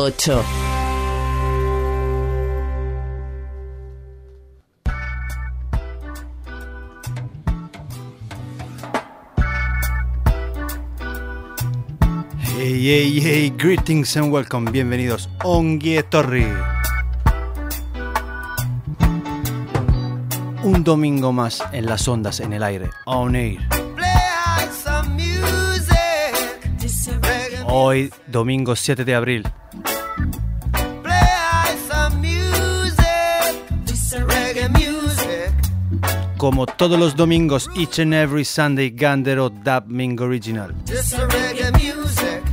8. Hey, hey, hey, greetings and welcome, bienvenidos, Ongie Torri. Un domingo más en las ondas, en el aire, on air. Hoy, domingo 7 de abril, como todos los domingos, each and every Sunday, Gandero Dub Ming Original.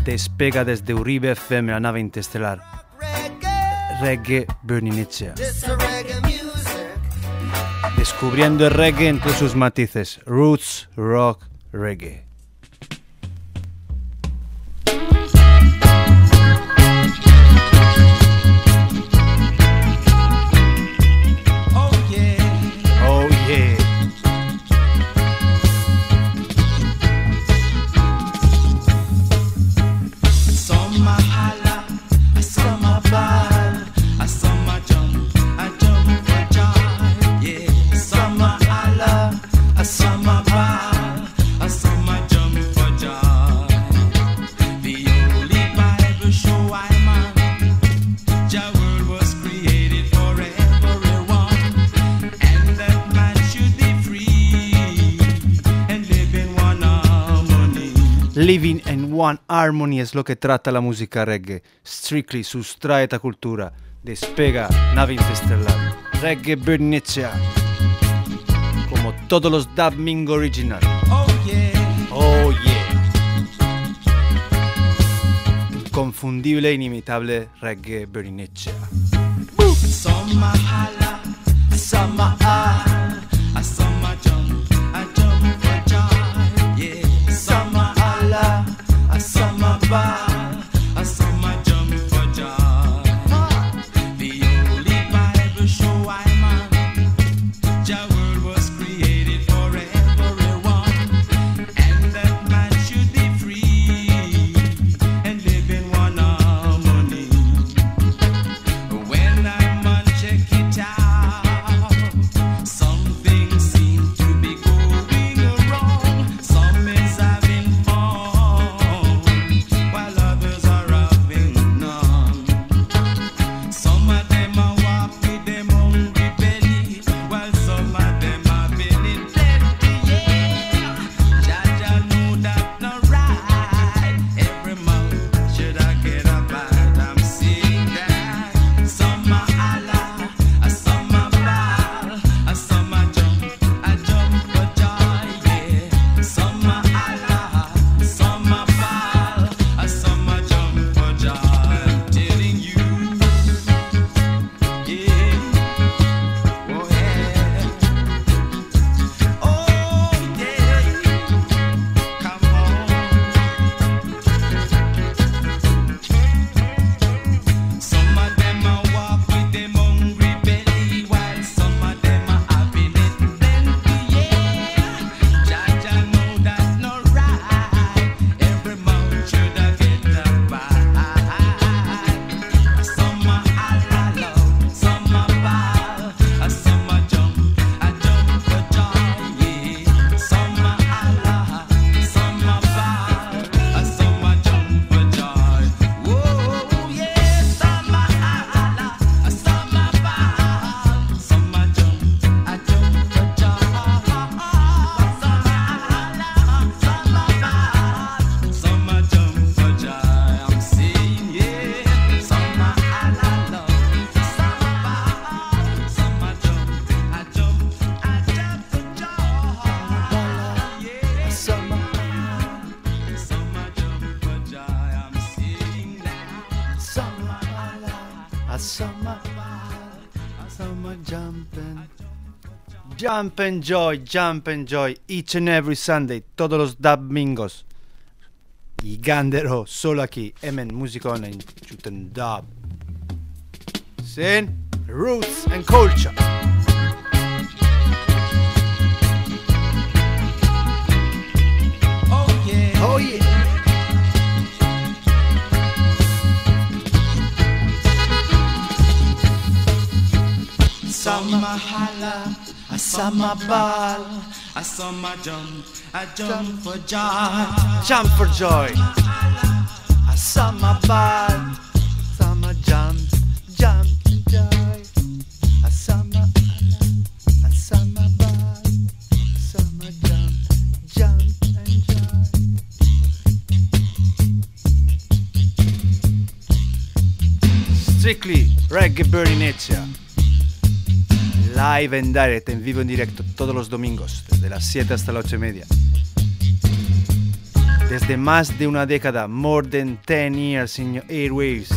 Despega desde Uribe FM, la nave interestelar. Reggae Berninicea. Descubriendo el reggae entre sus matices, roots, rock, reggae. One Harmony es lo que trata la música reggae. Strictly sustrae esta cultura. Despega nave interestelar. Reggae Bernicea. Como todos los Dub Mingo Original. Oh yeah. Oh yeah. Inconfundible, inimitable reggae Bernicea. Summer, summer, summer, far. Jump and Joy, Jump and Joy, each and every Sunday, todos los domingos. Y Gandero, solo aquí, hemen muzikon entzuten dub. Sin Roots and Culture. Oh yeah. Oh yeah. Summer. A summer ball, a summer jump, a jump for joy. Jump for joy. A summer ball, summer jump, jump and joy. A summer, a summer ball, summer jump, jump and joy. Strictly Reggae Burning Ezia. Live en direct, en vivo en directo, todos los domingos, desde las 7 hasta las 8 y media. Desde más de una década, more than 10 years in your airwaves,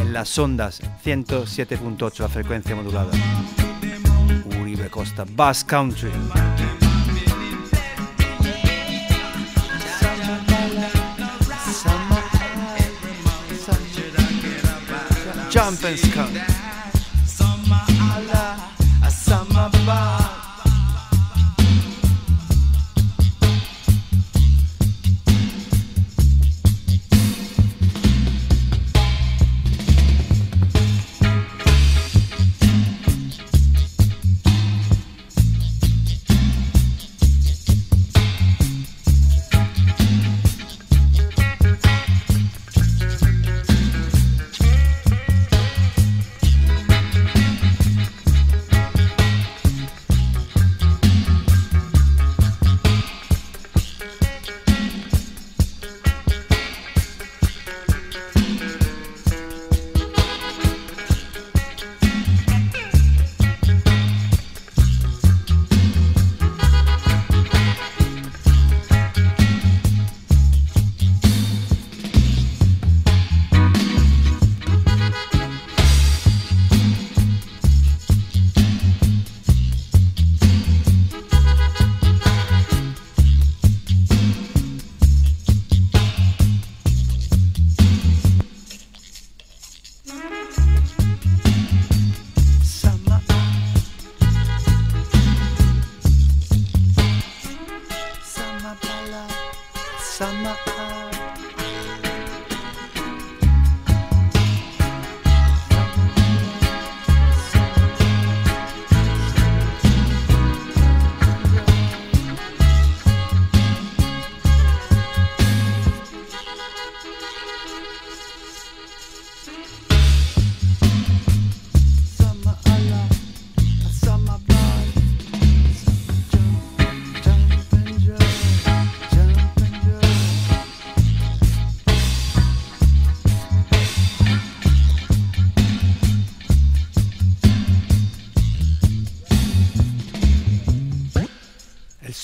en las ondas 107.8 la frecuencia modulada. Uribe Costa, Bass Country. Jump and skunk.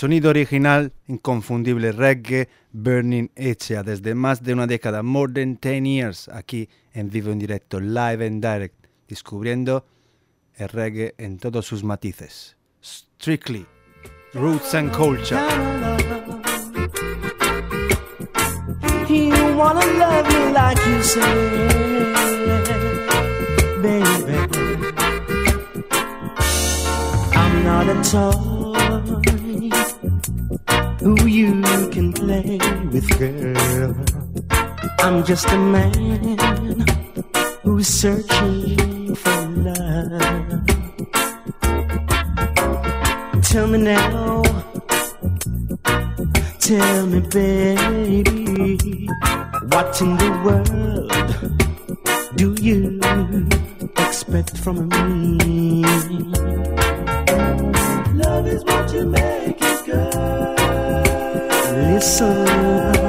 Sonido original, inconfundible reggae, Burning Ezia, desde más de una década, more than 10 years, aquí en vivo en directo, live and direct, descubriendo el reggae en todos sus matices. Strictly, Roots and Culture. Baby. Who you can play with, girl. I'm just a man who's searching for love. Tell me now. Tell me, baby, what in the world do you expect from me? Love is what you make. 死。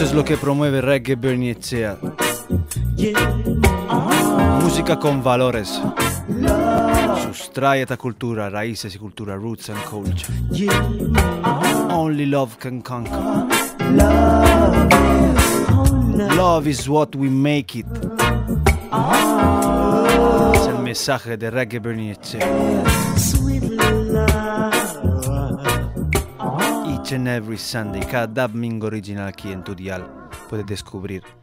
Esto es lo que promueve Reggae Bernie Echea. Música con valores. Sustrae cultura, raíces y cultura, roots and culture. Only love can conquer. Love is what we make it. Es el mensaje de Reggae Bernice. Each and every Sunday, cada domingo original aquí en tu dial, puedes descubrir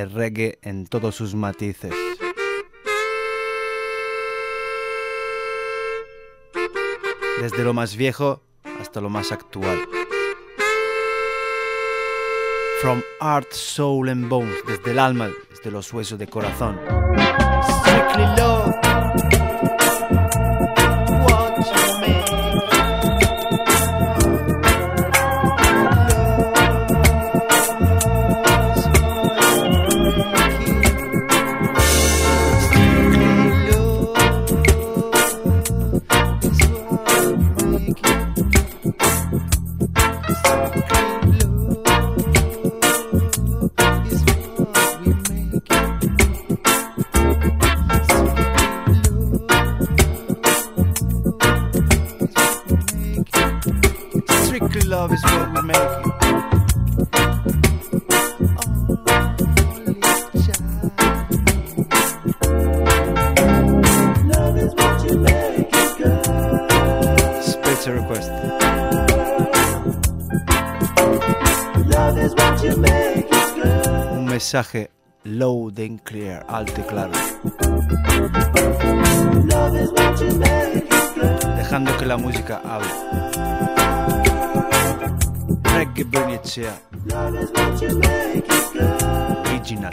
el reggae en todos sus matices. Desde lo más viejo hasta lo más actual. From Art, Soul and Bones, desde el alma, desde los huesos de corazón. Mensaje and clear, alto y claro. Dejando que la música hable. Reggae girl. Original.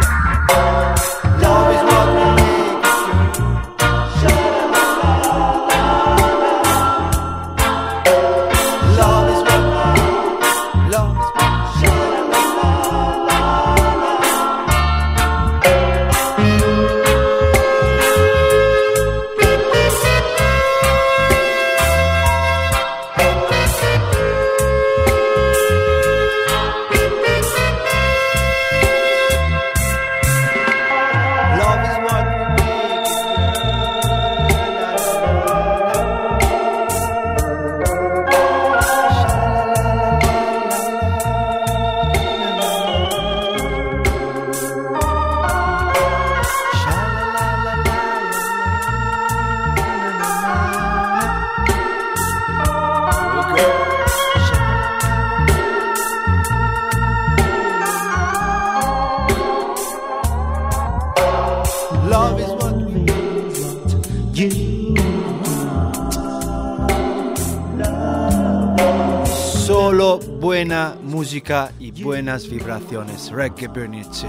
música y buenas vibraciones. Reggae Bernice.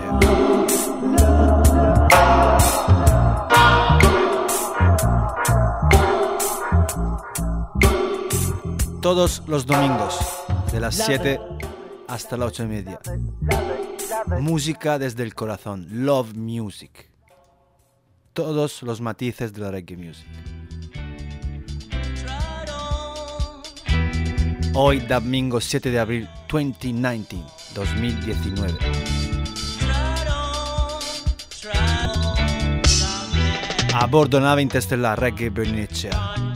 Todos los domingos, de las 7 hasta las 8 y media. Música desde el corazón. Love Music. Todos los matices de la reggae music. Hoy, domingo 7 de abril 2019, 2019. A bordo nave interstellare Reggae Bernicea.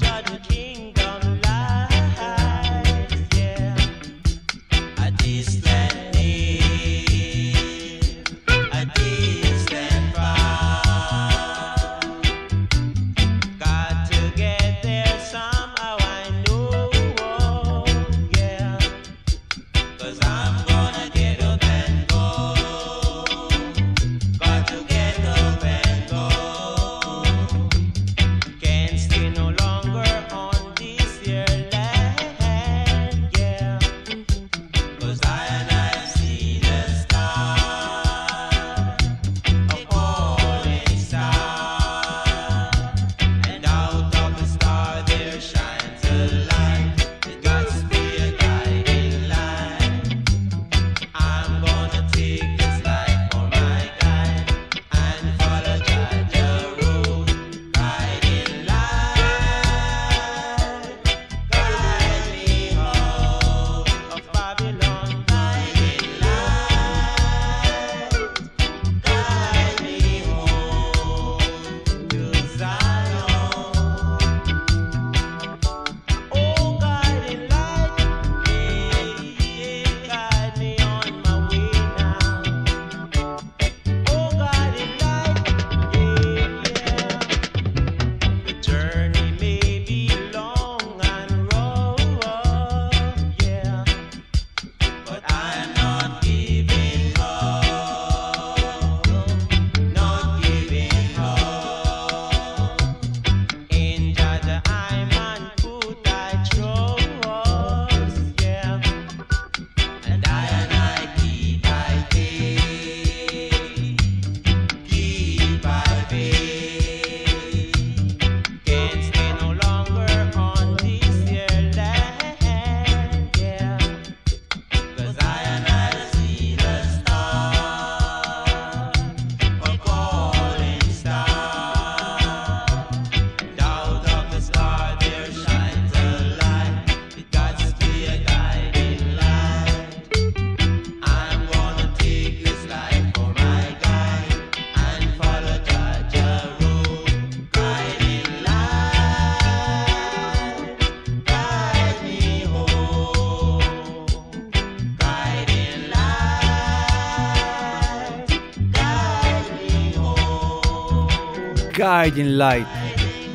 Guiding Light,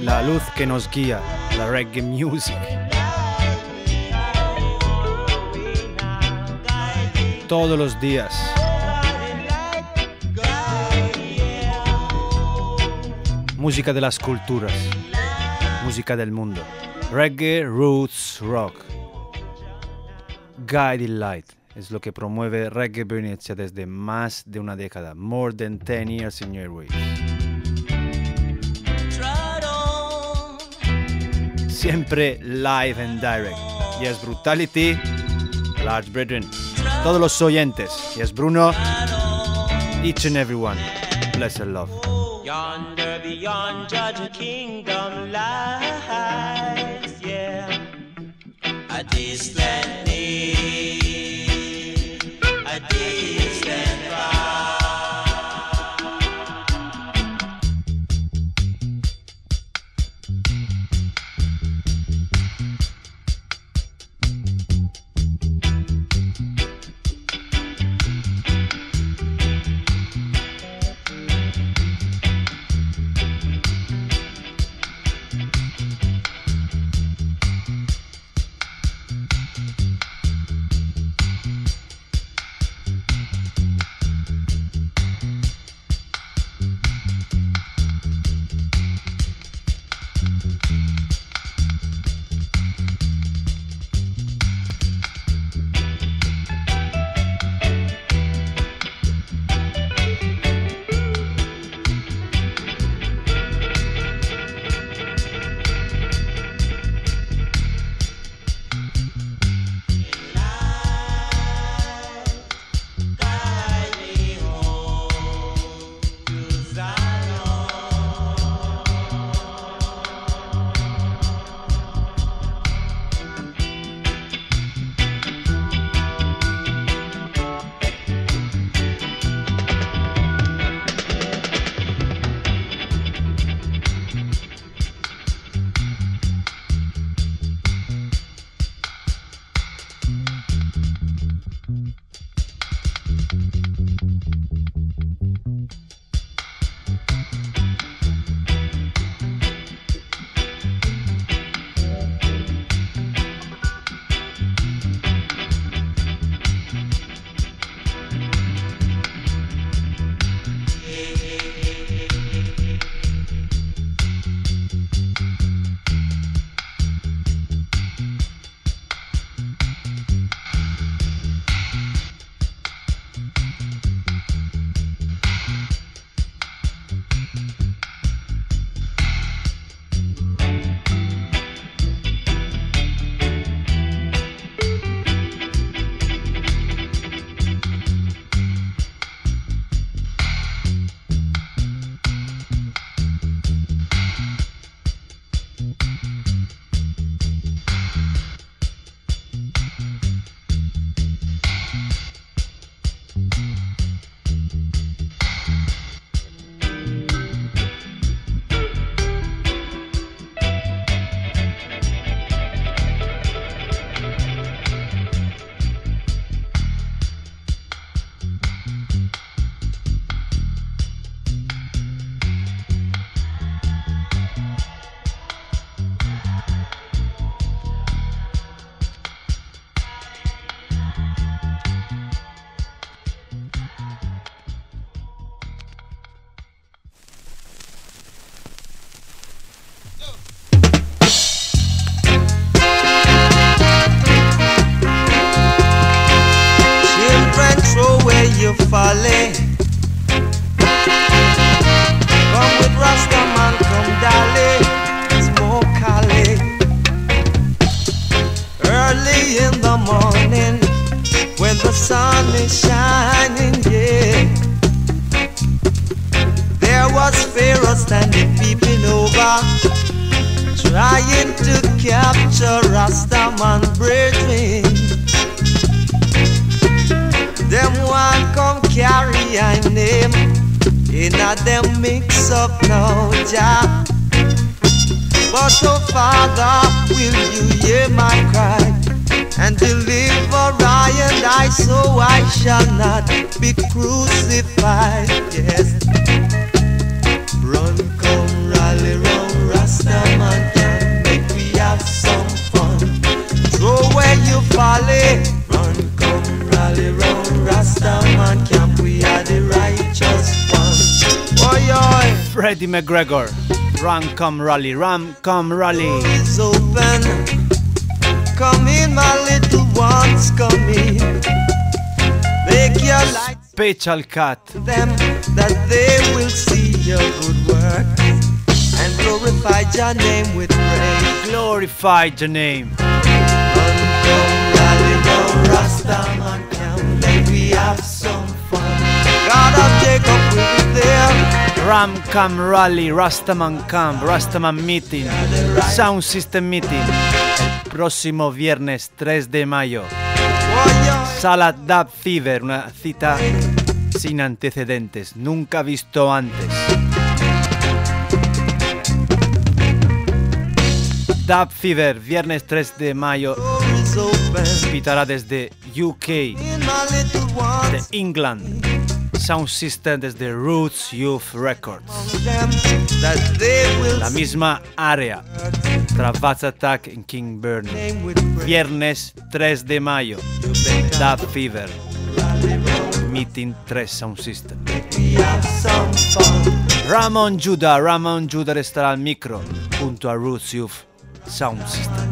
la luz que nos guía, la reggae music. Todos los días. Música de las culturas, música del mundo. Reggae Roots Rock. Guiding Light es lo que promueve Reggae Venecia desde más de una década, more than 10 years in your way. siempre live and direct. Y es Brutality, Large Brethren, todos los oyentes. Y es Bruno, each and everyone. Bless and love. Yonder beyond judge kingdom lies, yeah. of no doubt. But oh Father, will you hear my cry and deliver I and I so I shall not be crucified? Yes. McGregor. run, come rally, run, come rally. It's open. Come in, my little ones, come in. Make your light. Special cut. Them that they will see your good work and glorify your name with praise. Glorify your name. Rastaman, we have some fun? God of Jacob will be there. Ram Cam Rally, Rastaman Camp, Rastaman Meeting, Sound System Meeting. El próximo viernes 3 de mayo. Sala Dub Fever, una cita sin antecedentes, nunca visto antes. Dub Fever, viernes 3 de mayo, invitará desde UK, de England, Sound System desde Roots Youth Records. La misma área, Travaz Attack en King praise. Viernes 3 de mayo, Dub Fever, Meeting 3 Sound System. Ramon Judah, Ramon Judah estará al micro junto a Roots Youth Sound System.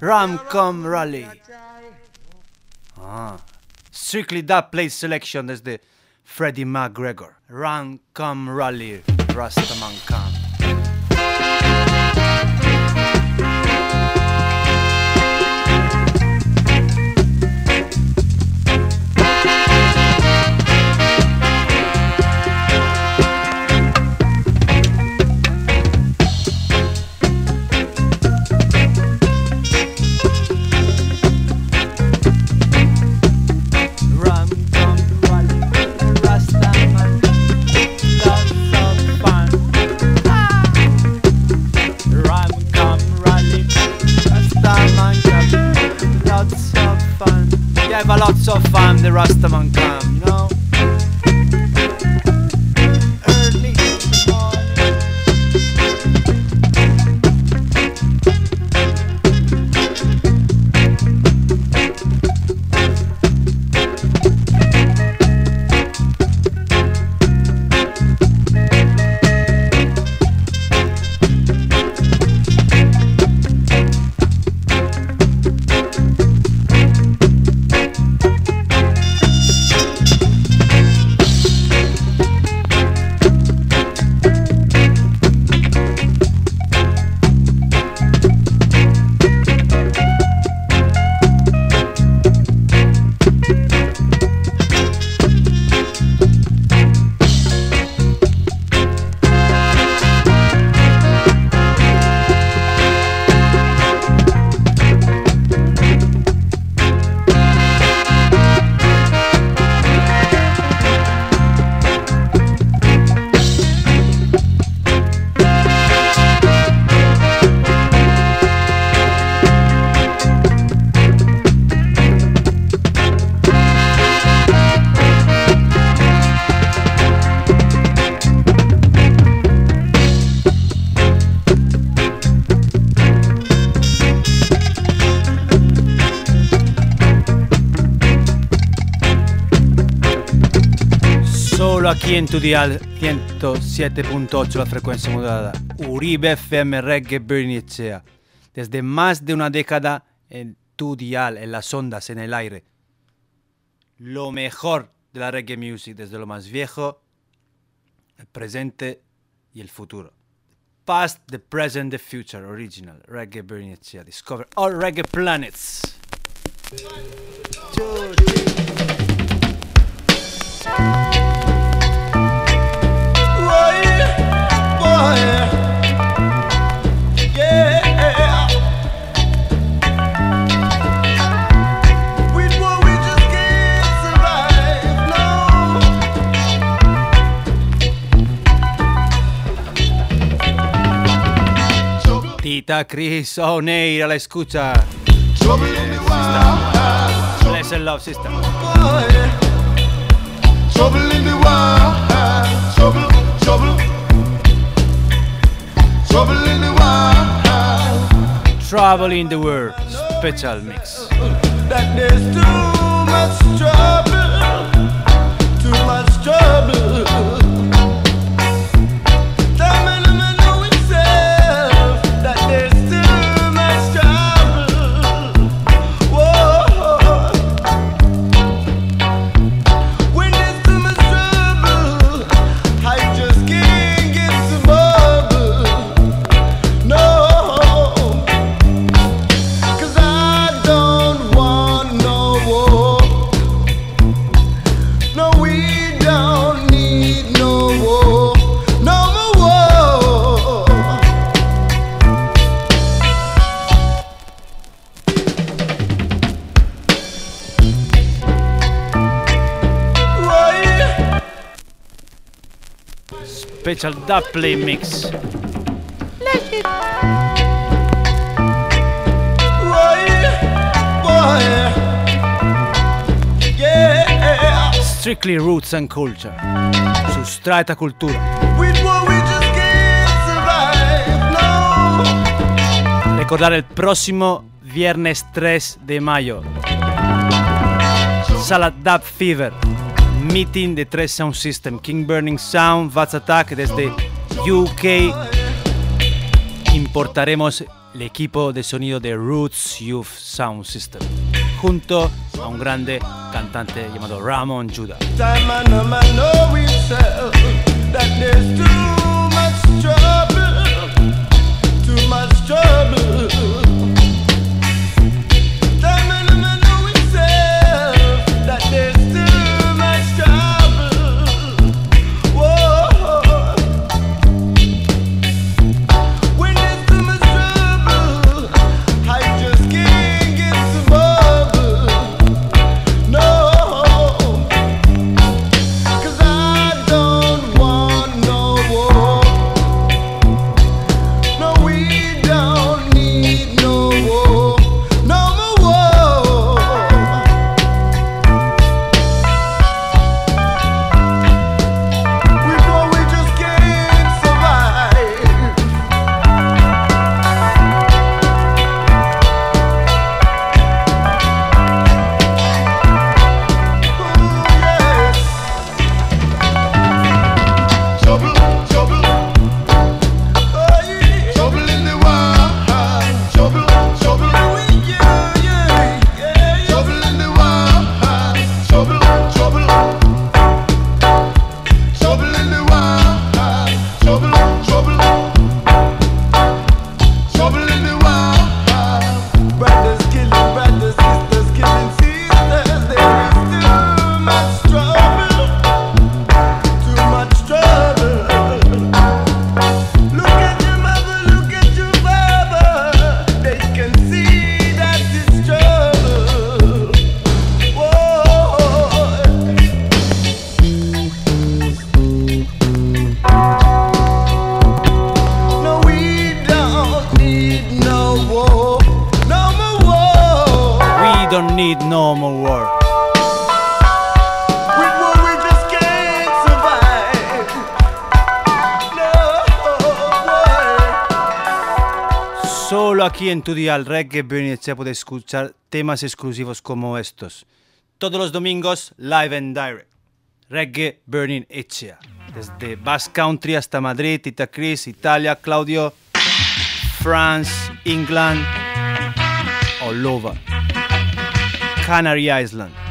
Ram come rally. Ah, strictly that place selection desde Freddie McGregor. Ram come rally, Rasta fun. Yeah, have lots of fun. The Rasta man come, you know. Aquí en tu dial 107.8 la frecuencia modulada. Uribe FM Reggae Bernicea. Desde más de una década en tu dial, en las ondas, en el aire. Lo mejor de la reggae music, desde lo más viejo, el presente y el futuro. past, the present, the future. Original. Reggae Bernicea. Discover all reggae planets. Two, Tita Chris O'Neill a la escucha. Bless and love. Trouble in the trouble in the wild. Trouble in the World. Special mix. That there's too much trouble, Special dub play mix. Why? Why? Yeah. Strictly roots and culture. Sustraita cultura. With war we just can't survive. No. Recordar el próximo viernes 3 de mayo. Sala Dub Fever. Meeting de tres Sound System. King Burning Sound, Vats Attack desde UK. Importaremos el equipo de sonido de Roots Youth Sound System. Junto a un grande cantante llamado Ramon Judah. Tu dial Reggae Bernicea puedes escuchar temas exclusivos como estos. Todos los domingos, live and direct. Reggae Burning Echea. Desde Basque Country hasta Madrid, Tita Italia, Claudio, France, England, all over. Canary Island.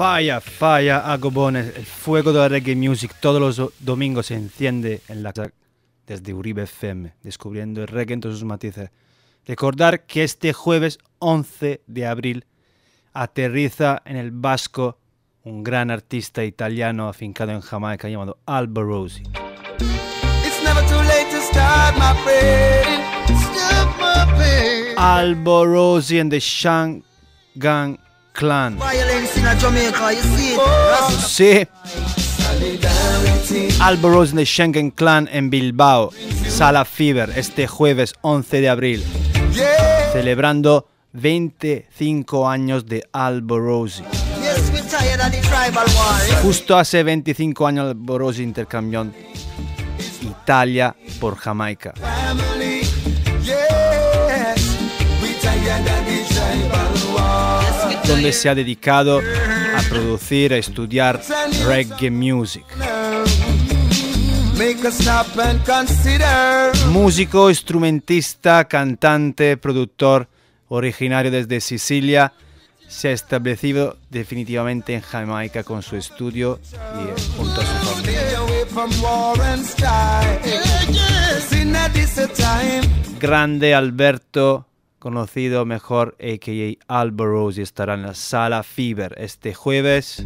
Falla, falla a copones. El fuego de la reggae music todos los domingos se enciende en la desde Uribe FM, descubriendo el reggae en todos sus matices. Recordar que este jueves 11 de abril aterriza en el Vasco un gran artista italiano afincado en Jamaica llamado Albo Rosi. Albo Rosi and the Shangang Clan. Sí. Alboros de Schengen Clan en Bilbao, Sala Fever, este jueves 11 de abril, celebrando 25 años de Alborosi. Justo hace 25 años Alborosi intercambió Italia por Jamaica. donde se ha dedicado a producir, a estudiar reggae music. Músico, instrumentista, cantante, productor, originario desde Sicilia, se ha establecido definitivamente en Jamaica con su estudio y eh, junto a su familia. Grande Alberto conocido mejor a.k.a. Alboros y estará en la sala Fever este jueves.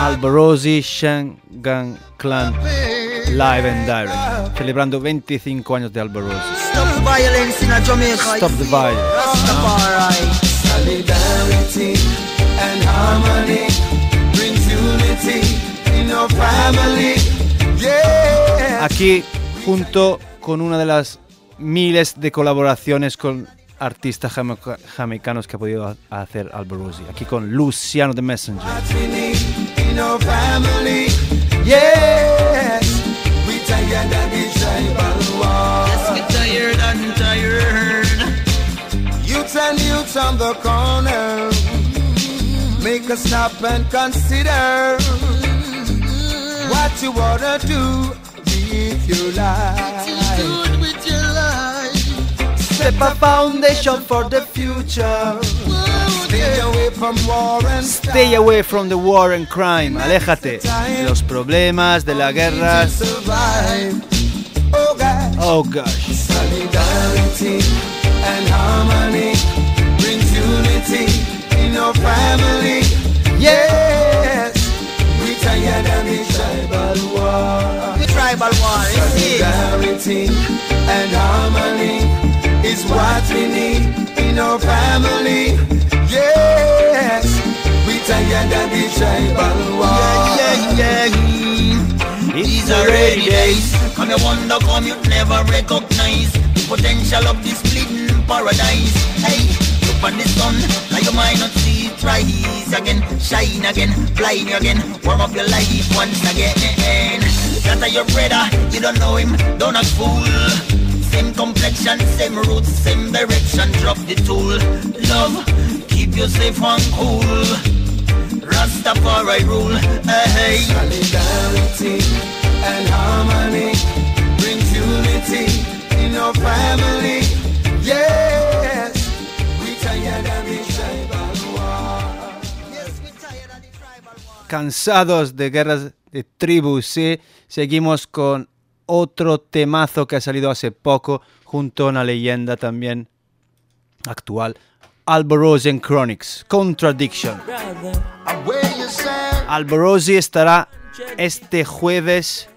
Alborosi Shangan Clan Live and Direct, celebrando 25 años de Alborosi. Stop the violence in Jamaica. Stop the violence. Solidarity and harmony brings unity in our family. Yeah. Aquí junto con una de las miles de colaboraciones con artistas jamaicanos que ha podido hacer Alberosi. Aquí con Luciano the Messenger. Make a stop and consider what you wanna do with your life. Good with your life. Step a foundation for the future. Stay away from war and Stay away from the war and crime. Aléjate de los problemas, de la guerra. Oh Oh gosh. Solidarity and harmony brings unity in your family. Yes, we tired of the tribal war. The tribal war. Eh? Solidarity and harmony is what we need in our family. Yes, we tired of the tribal war. Yeah, yeah, yeah. These are ready days. Come you wonder, come you never recognize the potential of this bleeding paradise. Hey, look on the sun, like you might not see it rise again, shine again, blind you again, warm up your life once again. That are your brother, you don't know him, don't act fool. Same complexion, same roots, same direction. Drop the tool. Love, keep you safe and cool. Rastafari rule. Hey, Solidarity and harmony brings unity in our family. Yes, we tired of the tribal war. yes, we tired of the tribal war. Cansados de guerras de tribus, sí. Seguimos con otro temazo que ha salido hace poco, junto a una leyenda también actual. Alborosi Chronics, Contradiction. Alborosi estará este jueves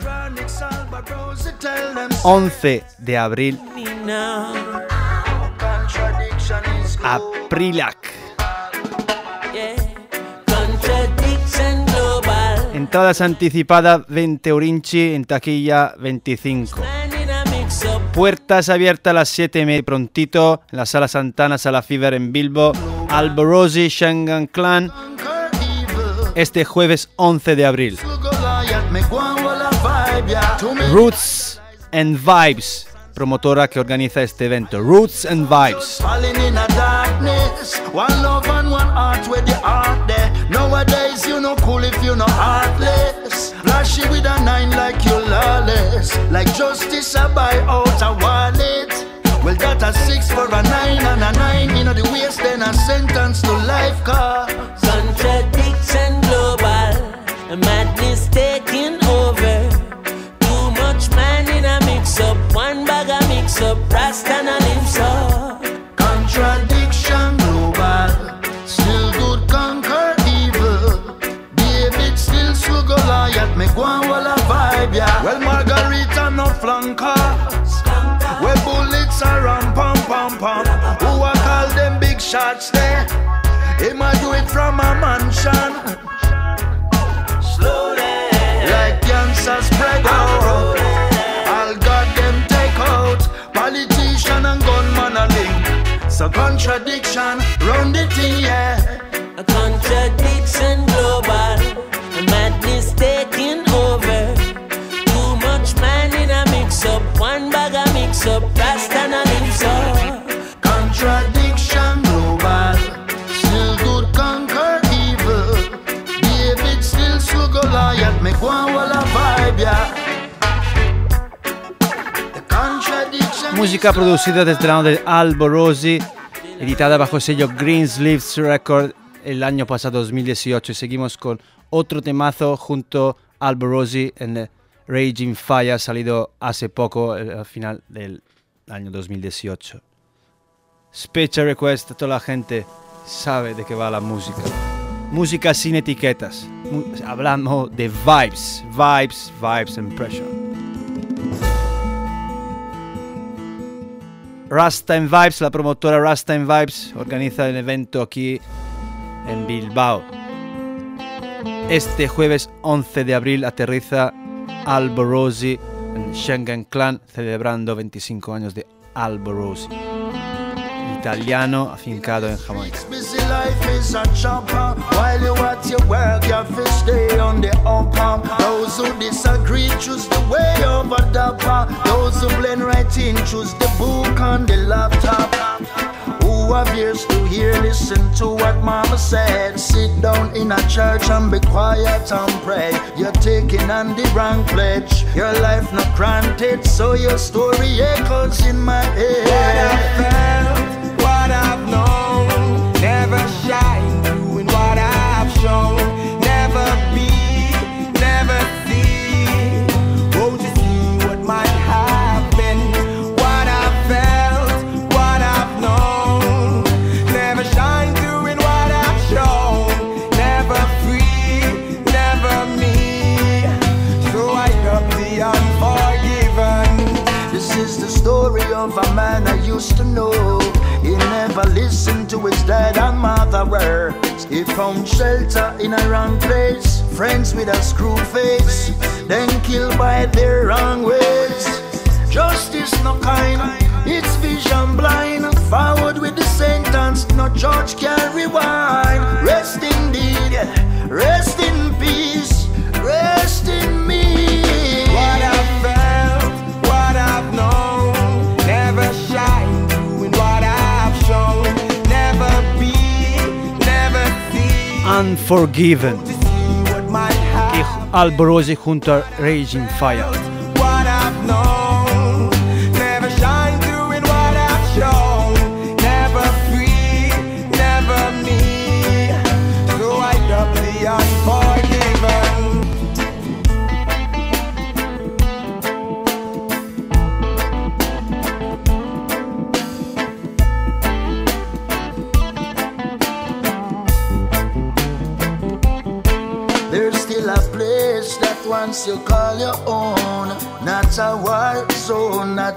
Chronicles Albatross, tell them 11 de abril contradiction Entradas anticipadas 20 Urinchi, en taquilla 25. Man in a mix up. Puertas abiertas a las 7 y media prontito en la Sala Santana, Sala Fever en Bilbo. Alborosi Shengan Clan este jueves 11 de abril. Roots and Vibes, promotora que organiza este evento. Roots and Vibes. No cool if you no heartless. Flashy with a nine like you lawless. Like justice I buy out a wallet. Well that a six for a nine and a nine. You know the waste then a sentence to life car. Contradiction global. Madness taking over. Too much man in a mix up. One bag a mix up. Rasta Goliath. Make one wall a vibe, yeah. Well, Margarita no flankers. Where bullets are ram pom pom pom. Who I call them big shots there? Him a do it from a mansion. Slowly, Like cancer spread out. I'll got them take out. Politician and gunman a link. So contradiction, round the thing, yeah. A contradiction global. Música producida desde año de Alborosi, editada bajo el sello Greensleeves Record el año pasado 2018. Y seguimos con otro temazo junto a Alborosi en el Raging Fire, salido hace poco, al final del año 2018. Special request toda la gente sabe de qué va la música. Música sin etiquetas. Hablamos de vibes, vibes, vibes and pressure. Rasta and Vibes, la promotora Rasta and Vibes, organiza el evento aquí en Bilbao. Este jueves 11 de abril aterriza Alborosi en Schengen Clan, celebrando 25 años de Alborosi. Italiano afincado en Jamaica. Busy life is a chopper. While you at your work, you have to stay on the upper. Those who disagree choose the way over dapper. Those who blend right in choose the book on the laptop. Who you have ears to hear, listen to what mama said. Sit down in a church and be quiet and pray. You're taking on the wrong pledge. Your life not granted, so your story echoes in my head. What I've felt, what I've never shine in what I've shown. Never be, never see. See what might have been? What I've felt, what I've known, never shine in what I've shown. Never free, never me. So I the unforgiven. This is the story of a man I used to know. Never listened to his dad and mother words. He found shelter in a wrong place. Friends with a screw face, then killed by their wrong ways. Justice no kind, it's vision blind. Forward with the sentence, see. Unforgiven. To see what might Y have. Alborosi junto a Raging Fire.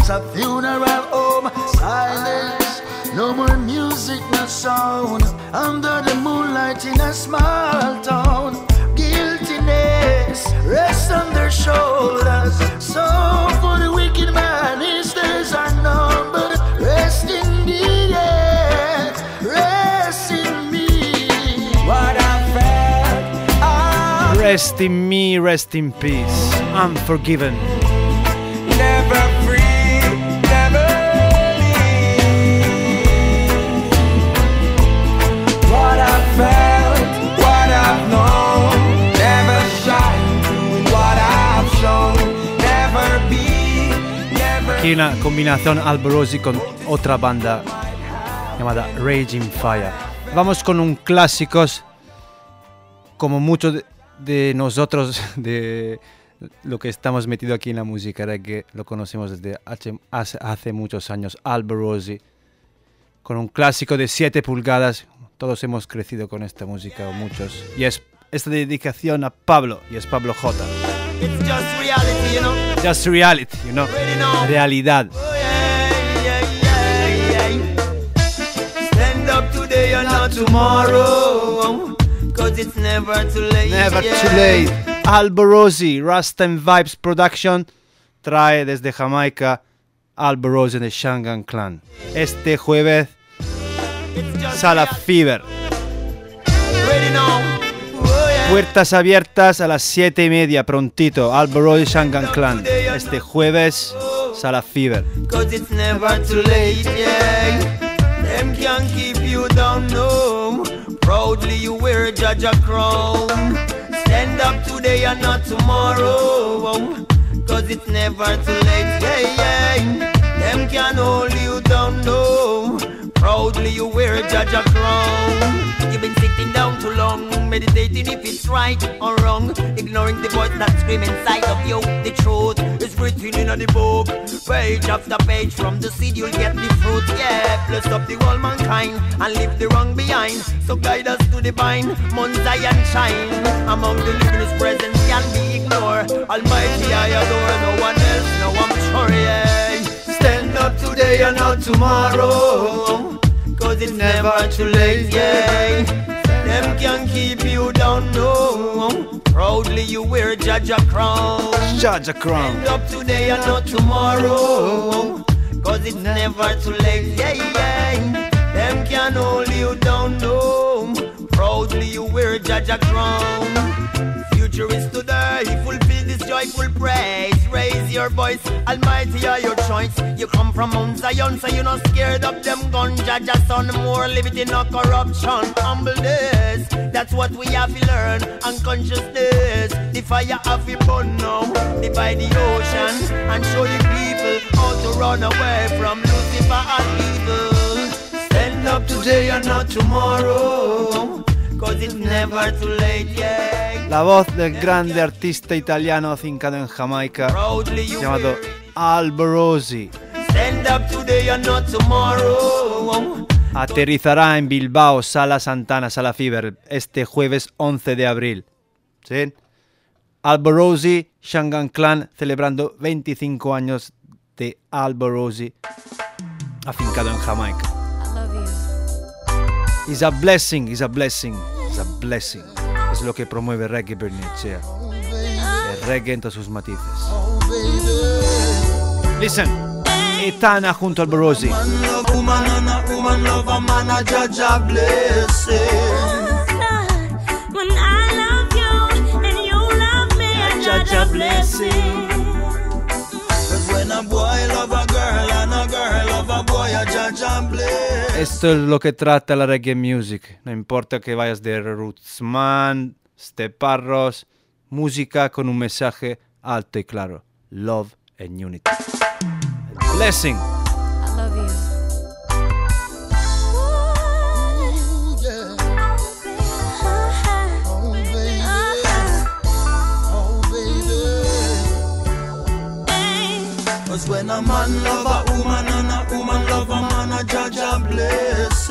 Not a funeral home. Silence, no more music, no sound. Under the moonlight in a small town. Guiltiness rests on their shoulders. So for the wicked man, his days are numbered. Rest in the air, rest in me. What I felt, I Rest in me, rest in peace. Unforgiven. Aquí una combinación Alborosi con otra banda llamada Raging Fire. Vamos con un clásicos como muchos de, de nosotros de lo que estamos metidos aquí en la música reggae lo conocemos desde hace- hace muchos años Alborosi con un clásico de 7 pulgadas todos hemos crecido con esta música o muchos y es esta dedicación a Pablo y es Pablo J It's just reality, you know. Just reality you know realidad tomorrow. Cause it's never too late. Never yeah. too late. Alborosi, Rasta and Vibes Production trae desde Jamaica Alborosi de Shangan Clan. Este jueves, Sala. Fever. Ready now. Puertas abiertas a las 7 y media, prontito. Alborosi Shangan Clan. Este jueves, Sala Fever. Proudly you wear Jaja crown. Stand up today and not tomorrow. Cause it's never too late, yeah, yeah. Them can hold you down, no. Proudly you wear Jaja crown. You've been sitting down too long, meditating if it's right or wrong. Ignoring the voice that screams inside of you. The truth is written in the book. Page after page from the seed you'll get the fruit. Yeah, bless up the whole mankind and leave the wrong behind. So guide us to the vine, Mount Zion shine. Among the living his presence can be ignored. Almighty I adore, no one else, no I'm sure, yeah. Stand up today and not tomorrow. Cause it's never too late, yeah. Them can keep you down, no. Proudly you wear Jaja crown. Jaja Crown. Stand up today and not tomorrow. Cause it's never too late, yeah, yeah. Them can hold you down, no. Proudly you wear Jaja crown. Future is today, fulfill this joy joyful praise. Raise your voice, Almighty are your choice. You come from Mount Zion, so you're not scared of them gun. Judge son more liberty, no corruption. Humbleness, that's what we have to learn. Unconsciousness, the fire have to burn now. Divide the ocean and show the people how to run away from Lucifer and evil. Stand up today and not tomorrow. Cause it's never too late, yeah. La voz del grande artista italiano afincado en Jamaica llamado. Alborosi aterrizará en Bilbao, Sala Santana, Sala Fever, este jueves 11 de abril. ¿Sí? Alborosi, Shangan Clan, celebrando 25 años de Alborosi, afincado en Jamaica. Is a blessing, is a blessing, is a blessing. Es lo que promueve Reggae Bernicea. El reggae en todos sus matices. Listen, Etana junto al Alborosi. Man love woman and a woman love a man a judge a blessing. When I love you and you love me, I judge a blessing. Cause when a boy love a girl and a girl love a boy a judge a blessing. Esto es lo que trata la reggae music. No importa que vayas de rootsman, steparros, música con un mensaje alto y claro. Love and unity. Blessing. I love you. Cause when a man love a woman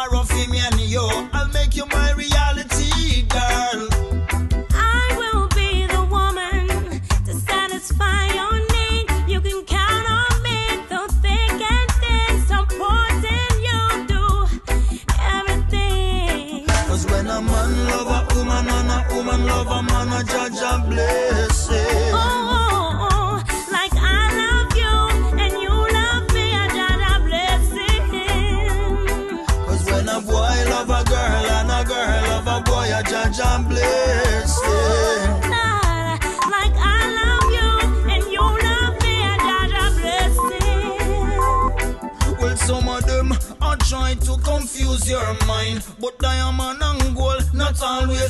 I'm dreaming of tomorrow for me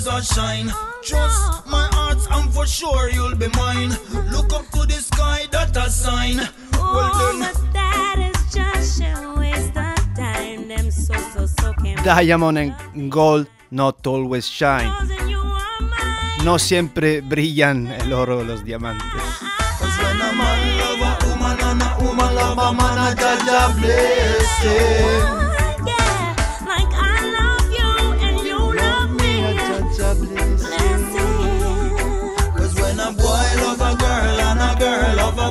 always a shine. Trust my heart, and for sure you'll be mine. Look up to the sky, that a sign. Well, then, but that is just a waste of time. Them so so so can Diamond and gold not always shine. No siempre brillan el oro los diamantes.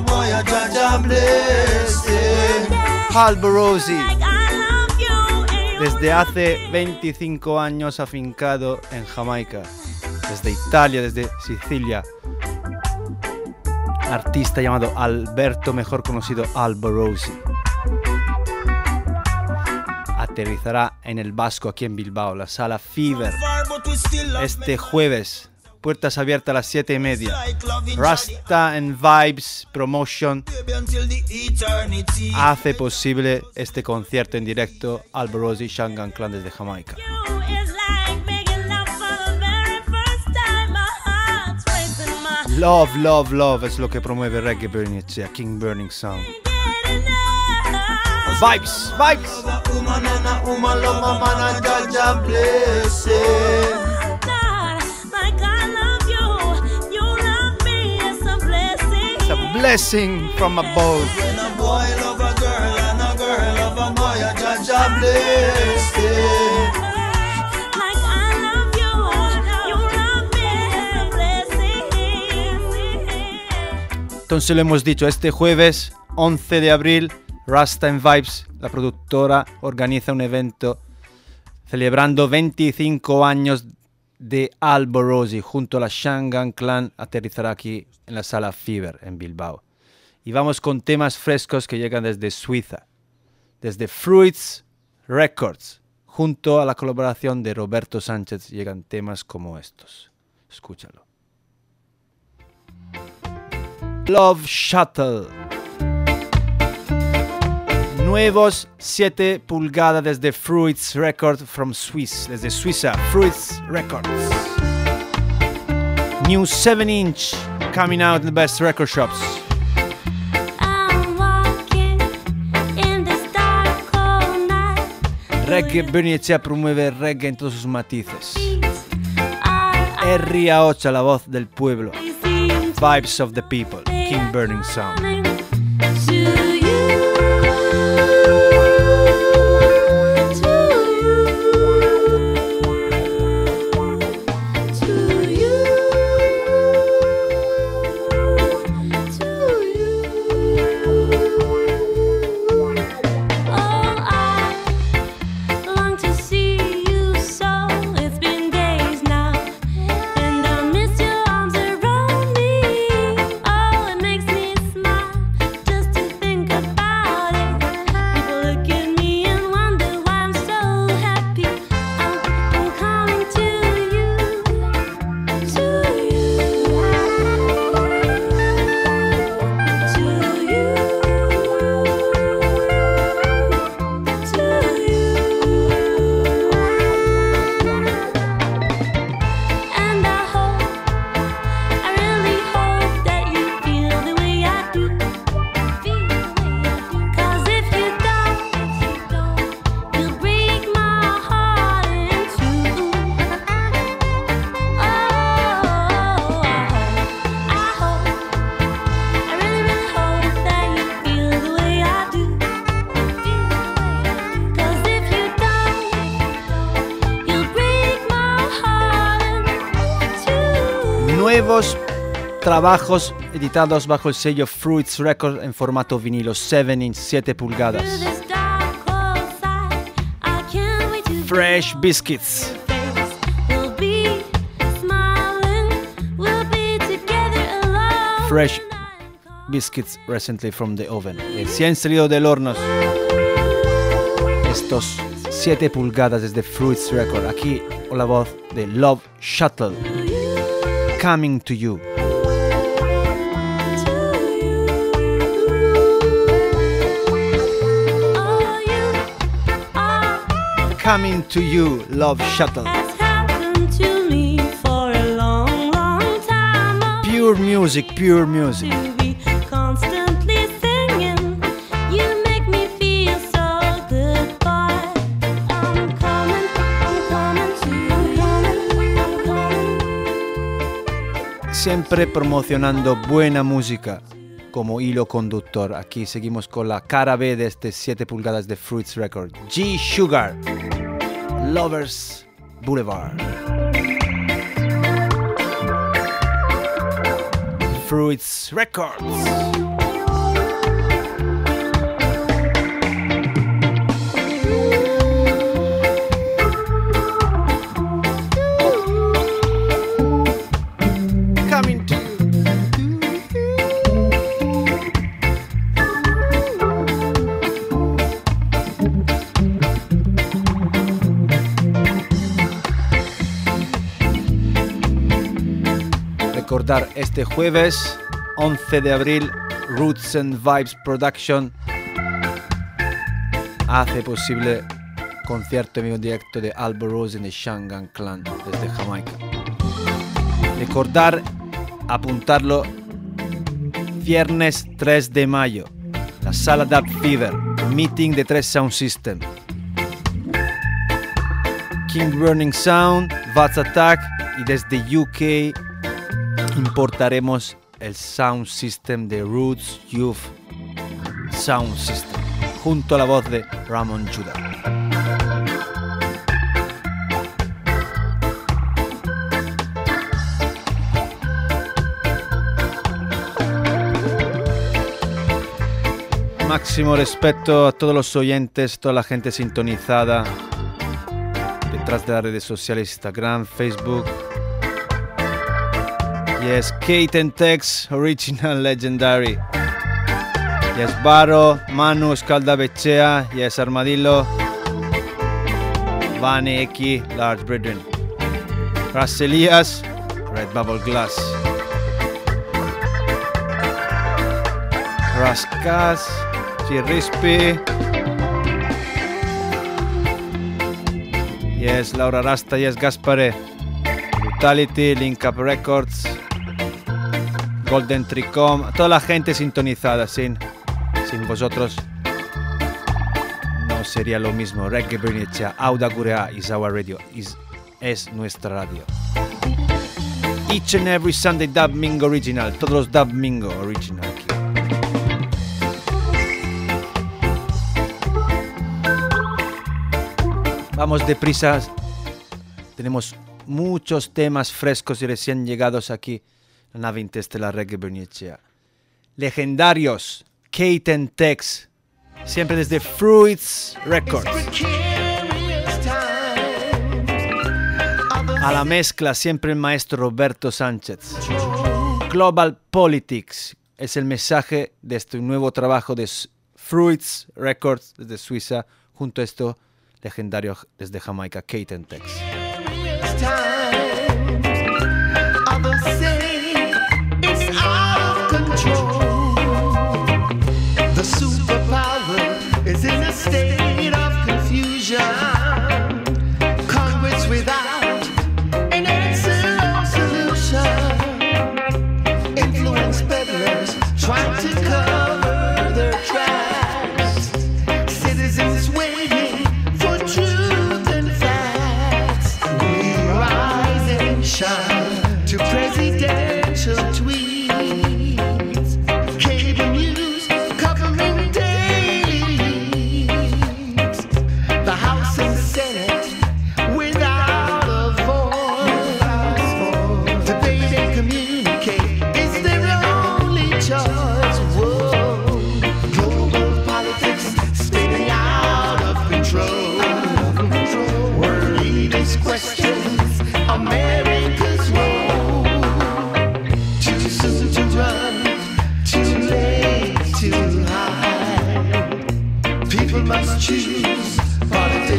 Boy, you Desde hace 25 años afincado en Jamaica. Desde Italia, desde Sicilia. Artista llamado Alberto, mejor conocido Alborosi. Aterrizará en el Vasco aquí en Bilbao, la sala Fever. Este jueves, puertas abiertas a las 7 y media. Rasta and Vibes Promotion hace posible este concierto en directo Alborosi Shangan Clan desde Jamaica. love Love, love, es lo que promueve Reggae Bernicea, King Burning Sound. Vibes, vibes. Blessing. From above. When a boy love a girl and a girl love a boy, a judge a blessing. Like I love you, you love me, it's a blessing. Entonces lo hemos dicho, este jueves 11 de abril, Rasta and Vibes, la productora, organiza un evento celebrando 25 años de Alborosi junto a la Shangan Clan aterrizará aquí en la sala Fever en Bilbao. Y vamos con temas frescos que llegan desde Suiza, desde Fruits Records. Junto a la colaboración de Roberto Sánchez llegan temas como estos. Escúchalo. Love Shuttle. Nuevos 7 pulgadas desde Fruits Records from Swiss, desde Suiza, Fruits Records. New 7 inch coming out in the best record shops. Reggae Bernicea promueve reggae en todos sus matices. R.A. 8, la voz del pueblo. Vibes of the people. King Burning Sound. Running to you. To trabajos editados bajo el sello Fruits Records en formato vinilo 7 inch 7 pulgadas. Fresh Biscuits. Fresh Biscuits recently from the oven. Recién salido del horno. Estos 7 pulgadas desde Fruits Records. Aquí la voz de Love Shuttle. Coming to you. Coming to you, Love Shuttle. Pure music, pure music. Siempre promocionando buena música como hilo conductor. Aquí seguimos con la cara B de este 7 pulgadas de Fruits Records. G Sugar. Lovers Boulevard. Fruits Records. Este jueves 11 de abril Roots and Vibes Production hace posible concierto en vivo directo de Albo Rose en el Shangan Clan desde Jamaica. Recordar, apuntarlo, viernes 3 de mayo, la sala Dub Fever, meeting de tres Sound System. King Burning Sound, Vats Attack y desde UK importaremos el Sound System de Roots Youth Sound System junto a la voz de Ramon Judah. Máximo respeto a todos los oyentes, toda la gente sintonizada detrás de las redes sociales, Instagram, Facebook. Yes, Kate and Tex, original legendary. Yes, Baro, Manu, Scaldavecea, yes, Armadillo, Vane, Eki, Large Brethren. Ras Elias, Red Bubble Glass. Rascas, Chirrispi. Yes, Laura Rasta, yes, Gaspare. Brutality, Link Up Records. Golden Tricom. Toda la gente sintonizada, sin, sin vosotros no sería lo mismo. Reggae Bernicea, Auda Gurea is radio. Is, es nuestra radio. Each and every Sunday Dub Mingo Original. Todos los Dub Mingo Original aquí. Vamos deprisa. Tenemos muchos temas frescos y recién llegados aquí. La nave interestelar Reggae Bernicea. Legendarios. Kate and Tex. Siempre desde Fruits Records. A la mezcla siempre el maestro Roberto Sánchez. Global Politics es el mensaje de este nuevo trabajo de Fruits Records desde Suiza, junto a esto legendario desde Jamaica, Kate and Tex. Control. The superpower is in a state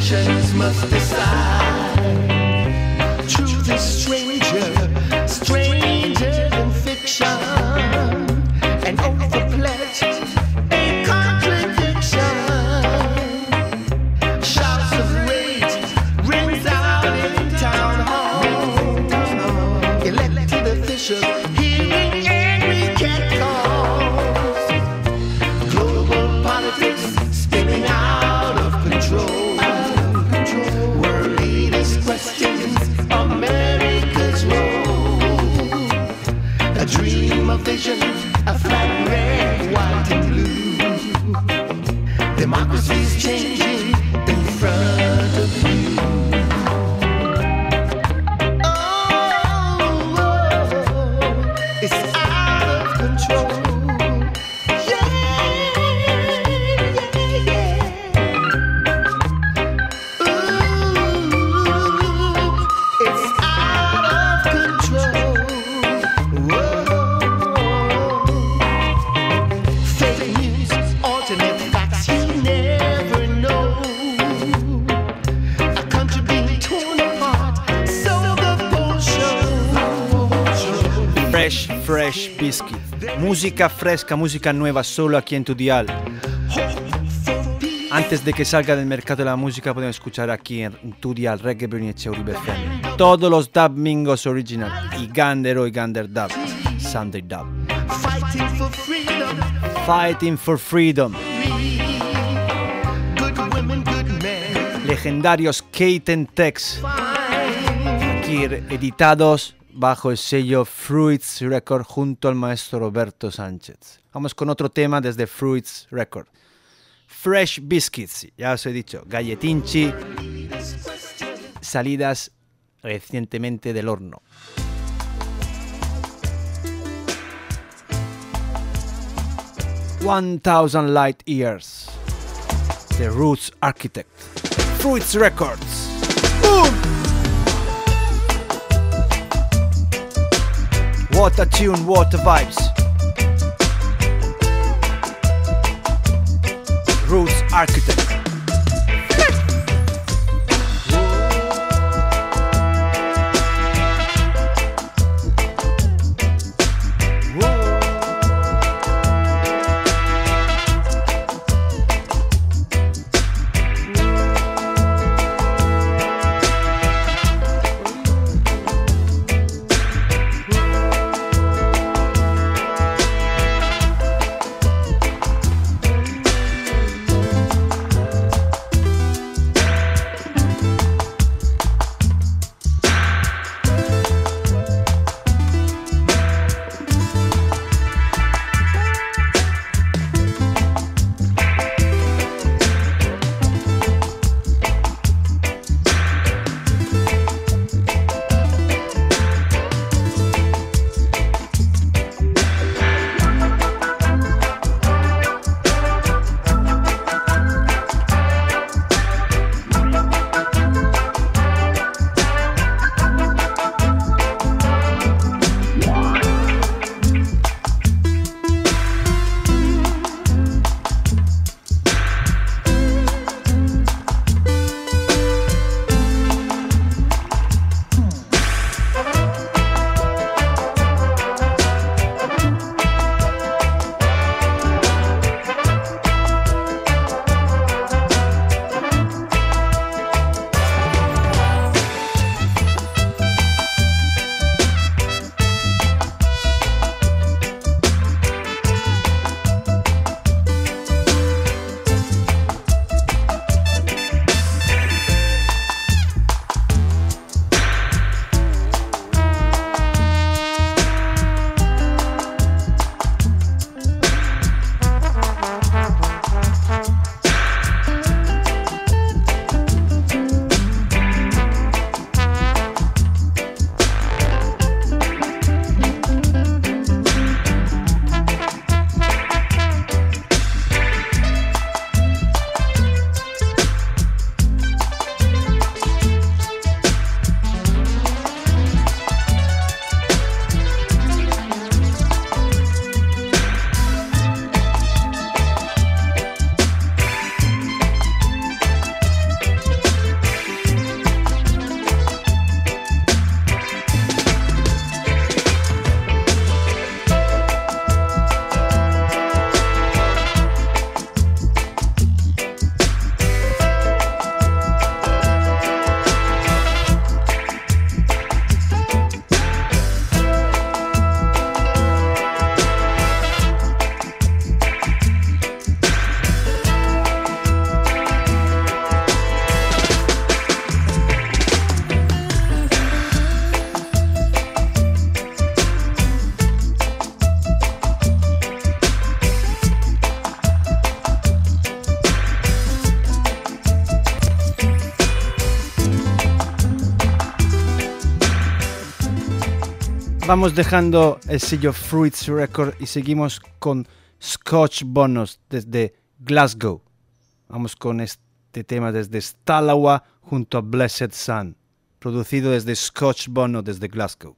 politicians must decide. Música fresca, música nueva, solo aquí en tu dial. Antes de que salga del mercado la música, podemos escuchar aquí en tu dial Reggae Bernicea Uribe FM. Todos los dub mingos original. Y Gander y Gander Dub. Sunday Dub. Fighting for freedom, Fighting for Freedom. Legendarios Kate and Tex. Aquí editados bajo el sello Fruits Record junto al maestro Roberto Sánchez. Vamos con otro tema desde Fruits Record. Fresh Biscuits, ya os he dicho, galletinchi, salidas recientemente del horno. One Thousand Light Years, The Roots Architect, Fruits Records. ¡Boom! Water tune, water vibes. Roots Architect. Vamos dejando el sello Fruits Record y seguimos con Scotch Bonus desde Glasgow. Vamos con este tema desde Stalawa junto a Blessed Sun, producido desde Scotch Bonus desde Glasgow.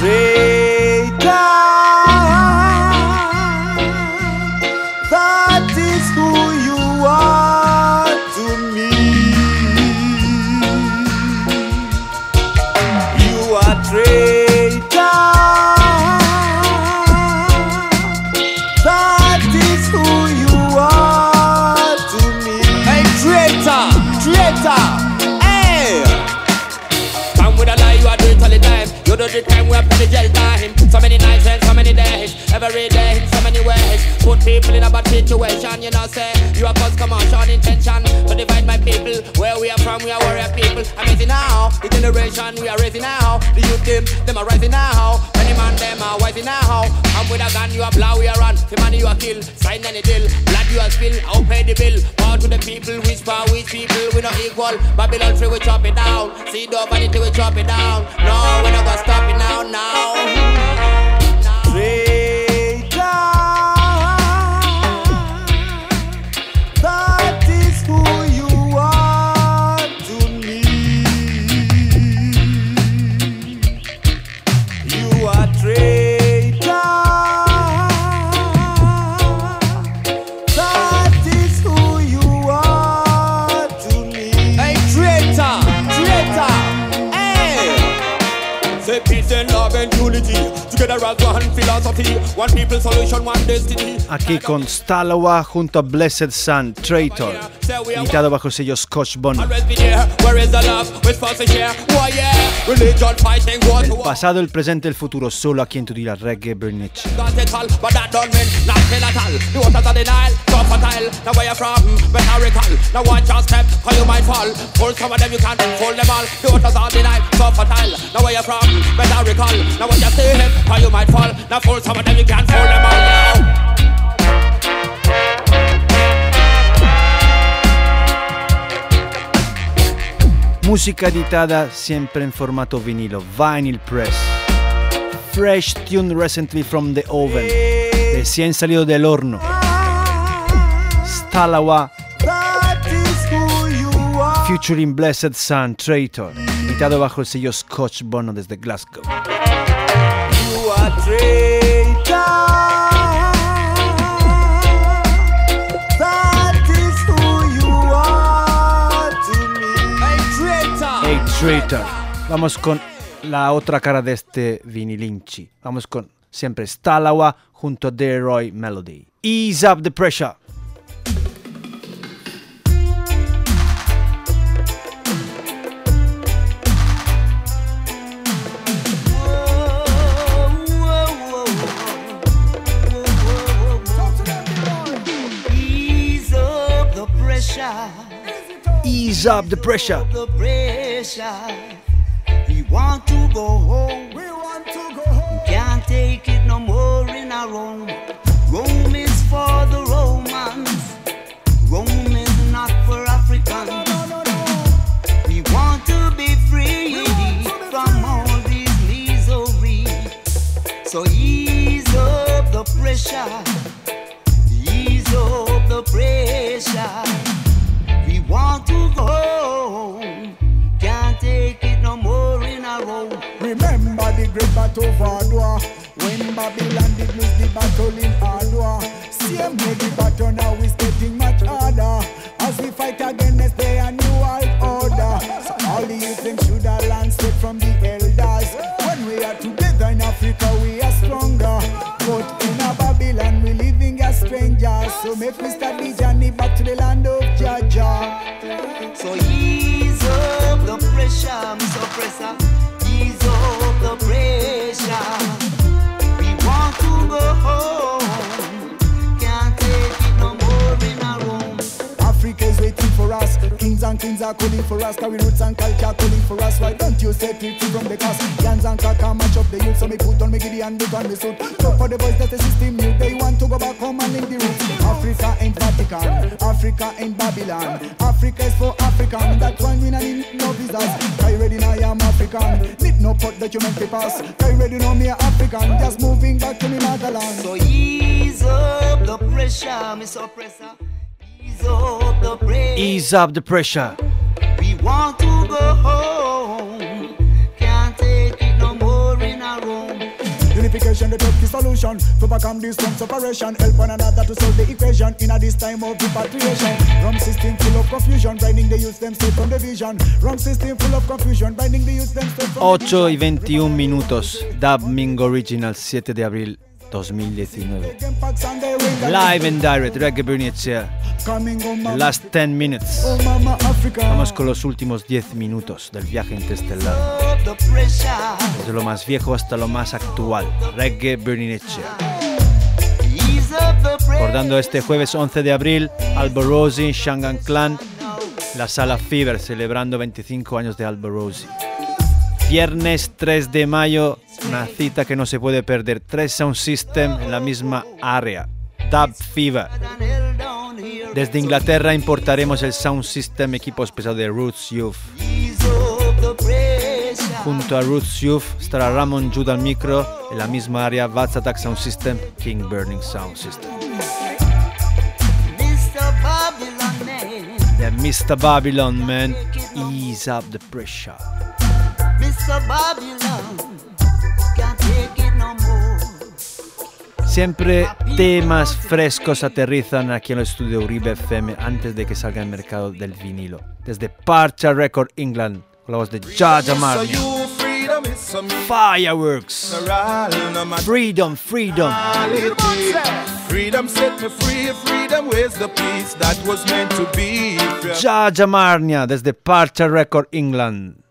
Sí. Con Stalawa junto a Blessed Sun, Traitor, editado bajo el sello Scotch to El pasado, el presente, el futuro, solo aquí en tu dirá Reggae where you from? All. Música editada siempre en formato vinilo, vinyl press. Fresh tune recently from the oven, recién salido del horno. Stalawa featuring Blessed Sun, Traitor, editado bajo el sello Scotch Bono desde Glasgow. You are traitor. Vamos con la otra cara de este vinilinchi. Vamos con siempre Stalawa junto a Roy Melody. Ease up the pressure. Ease up the pressure. Ease up the pressure. The pressure. We want to go home. Of Adwa When Babylon did lose the battle in Adwa Same way the battle now is getting much harder. As we fight against the new world order. So all the youth them should have learned straight from the elders. When we are together in Africa we are stronger. But in a Babylon we living as strangers. So make me start Kings and queens are calling for us. Carry roots and culture calling for us. Why don't you set it free from the cast? Yans and kaka match up the youth. So me put on me giddy and look on me suit. Talk for the boys that the system new. They want to go back home and link the roots. Africa ain't Vatican. Africa ain't Babylon. Africa is for African. That's why we not need no visas. Kai ready now, I am African. Need no pot document papers. Kai ready now, me a African. Just moving back to me motherland. So ease up the pressure, Miss Oppressor. Ease up the pressure. Want to go home. Can't take it no more in a room. Unification, the top solution to overcome this from separation. Help one another to solve the equation in a this time of repatriation. Wrong system full of confusion, blinding the youth them straight from the vision. Wrong system full of confusion, blinding the youth them straight from the 8 y 21 minutos. Dub Mingo Original 7 de abril 2019. impacts and they wing. Live and direct, Reggae mama, Last 10 minutes. Vamos con los últimos 10 minutos del viaje interestelar. Desde lo más viejo hasta lo más actual. Reggae pressure. Recordando este jueves 11 de abril, Alborosi, Shangan Clan, la Sala Fever celebrando 25 años de Alborosi. Viernes 3 de mayo, una cita que no se puede perder. Tres Sound System en la misma área. Dub Fever. Desde Inglaterra importaremos el Sound System, equipo especial de Roots Youth. Junto a Roots Youth estará Ramon Jude al micro, en la misma área Vats Attack Sound System, King Burning Sound System. Yeah, Mr. Babylon, man, ease up the pressure. Siempre temas frescos aterrizan aquí en el estudio Uribe FM antes de que salga al mercado del vinilo. Desde Parcha Record England, con la voz de Jaja Marnia. Fireworks. Freedom, freedom. Freedom set me free, freedom where's the peace that was meant to be. Jaja Marnia desde Parcha Record England.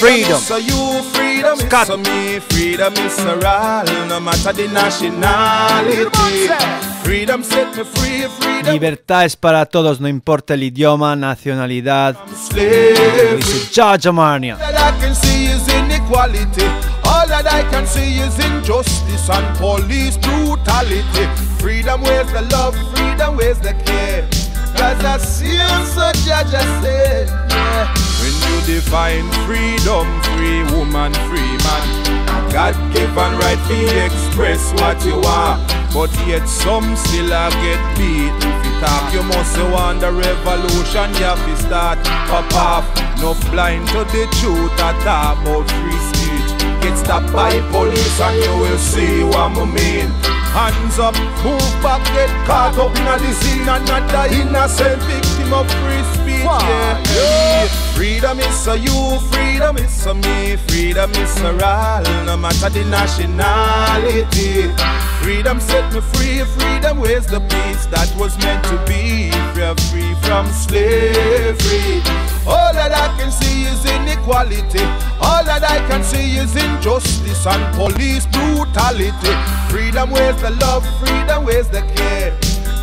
Freedom, a you, freedom Scott. is a me, freedom is a all, no matter the nationality. Freedom set me free, freedom Libertad es para todos, no importa el idioma, nacionalidad. Dice Jaja Marnia. All that I can see is inequality. All that I can see is injustice and police brutality. Freedom, where's the love? Freedom, where's the care? Cause I see you so judge I said, yeah. When you define freedom, free woman, free man. God given right to express what you are. But yet some still a get beat. If you talk, you must say want the revolution, you have to start pop off. No blind to the truth, I talk about free speech. Get stopped by police and you will see what I mean. Hands up, move back, get caught up in a sin and not the innocent victim of free speech. Yeah, yeah. Freedom is a you, freedom is a me, freedom is a all, no matter the nationality. Freedom set me free, freedom where's the peace that was meant to be. Are free from slavery. All that I can see is inequality. All that I can see is injustice and police brutality. Freedom where's the love, freedom where's the care.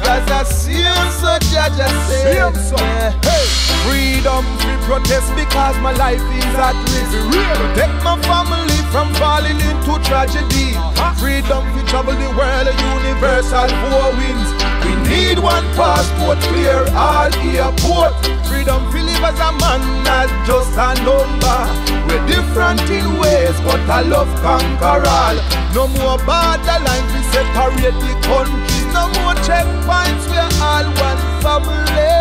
Cause I see you so judge I say hey. Freedom to protest because my life is at risk. Protect my family from falling into tragedy. Freedom to travel the world, a universal four winds. We need one passport, clear all airport. Freedom to live as a man, not just a number. We're different in ways, but I love conquer all. No more borderlines, we separate the countries No more checkpoints, we're all one family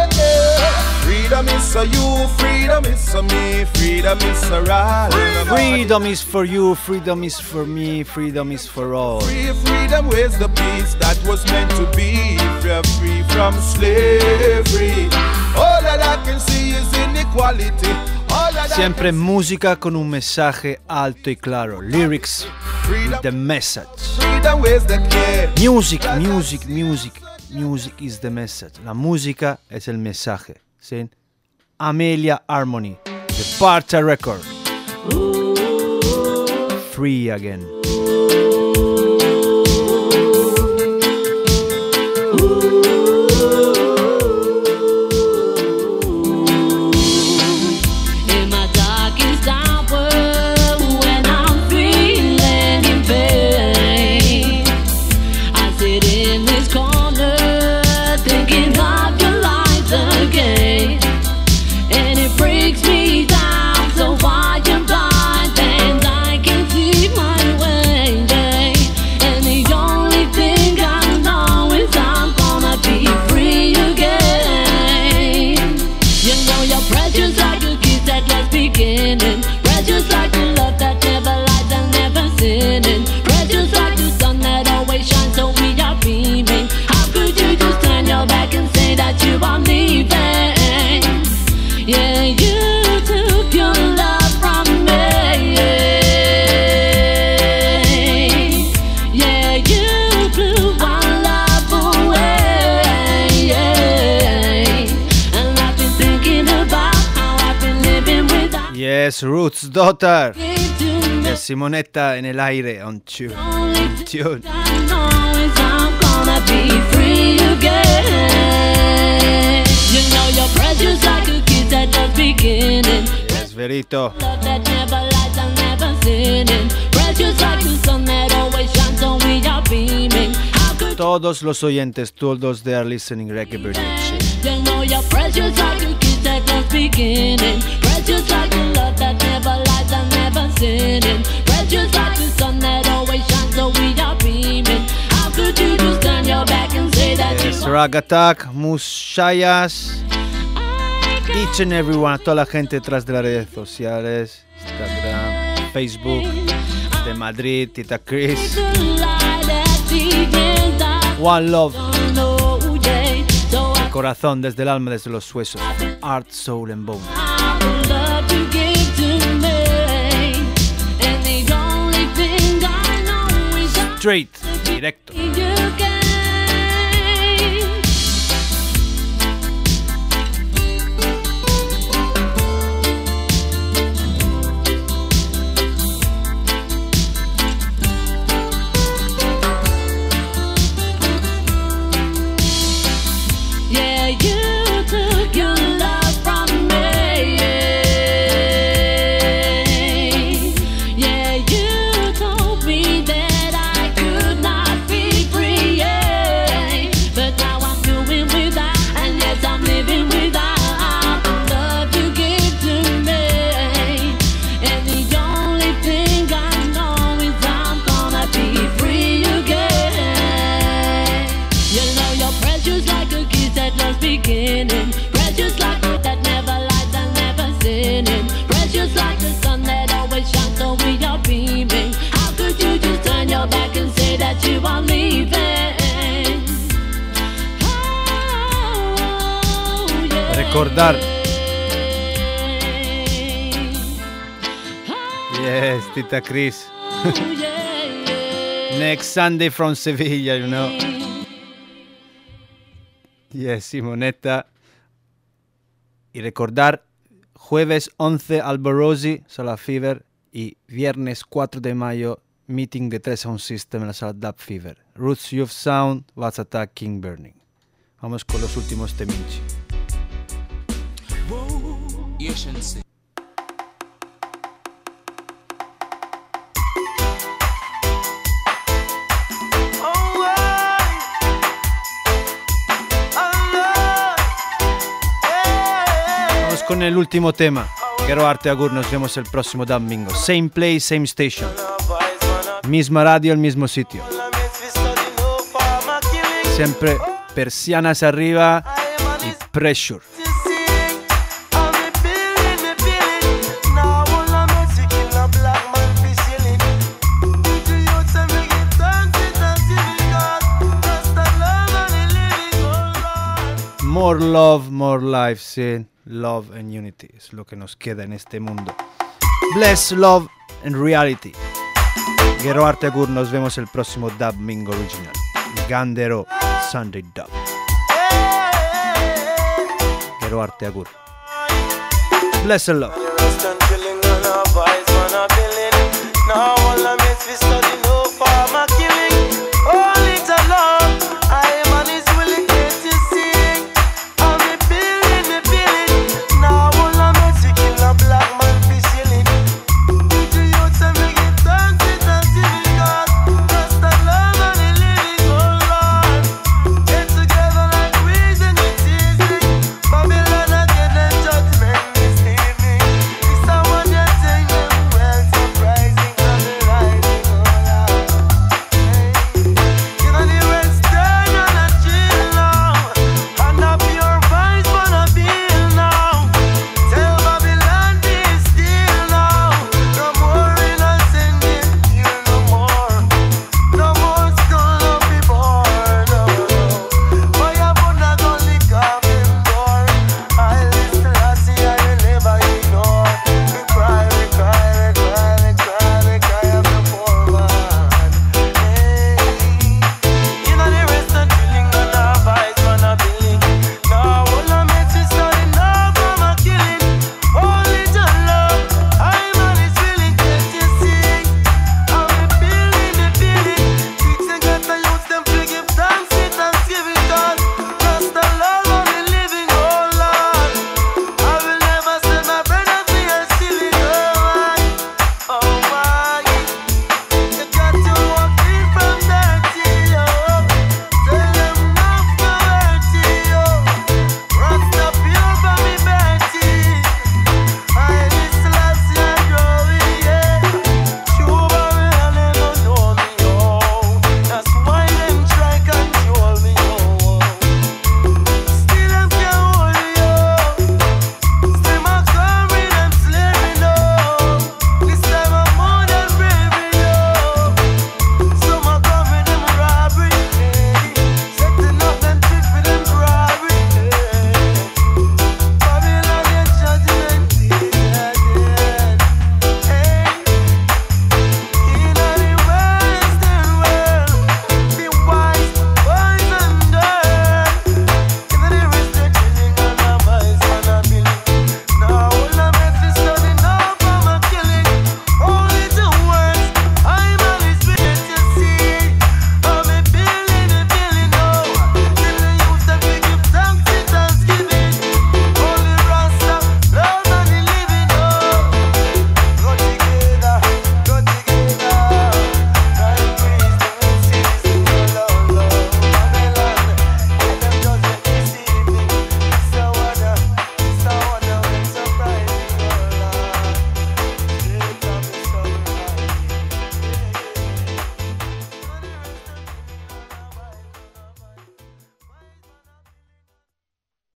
Freedom is a you, freedom is a me, freedom is a all Freedom is for you, freedom is for me, freedom is for all. Free freedom, where's the peace that was meant to be? We're free from slavery. All that I can see is inequality. Siempre música con un mensaje alto y claro. Lyrics the message. the? Music, music, music. Music is the message. La música es el mensaje. Amelia Harmony, de Parcha Record. Free again. Like the sun that always shines on we are beaming. How could Todos los oyentes, todos they are listening Reggae Like the beginning? Precious like the love that never lies and never sinning. Precious like the sun that always shines so we are beaming. How could you just turn your back and say that Yes, you Rag Attack, Mushayas, each and everyone, toda la gente detrás de las redes sociales, Instagram, Facebook, de Madrid, Tita Chris, One Love, corazón desde el alma, desde los huesos, Art, Soul and Bone. love you Chris. Next Sunday from Sevilla, you know. Yes, Simonetta. Y recordar, jueves 11 Alborosi, Sala Fever, y viernes 4 de mayo, meeting de 3 Sound System en la sala Dub Fever. Roots Youth Sound, What's Attack, King Burning. Vamos con los últimos teminchi. Con el último tema. Quiero arte agur, nos vemos el próximo domingo. Same place, same station. Misma radio, el mismo sitio. Siempre persianas arriba y pressure. More love, more life, sí. Love and unity es lo que nos queda en este mundo. Bless, love and reality. Gero Arte Agur, nos vemos el próximo Dub Mingo Original. Gandero Sunday Dub. Gero Arte Agur. Bless and love.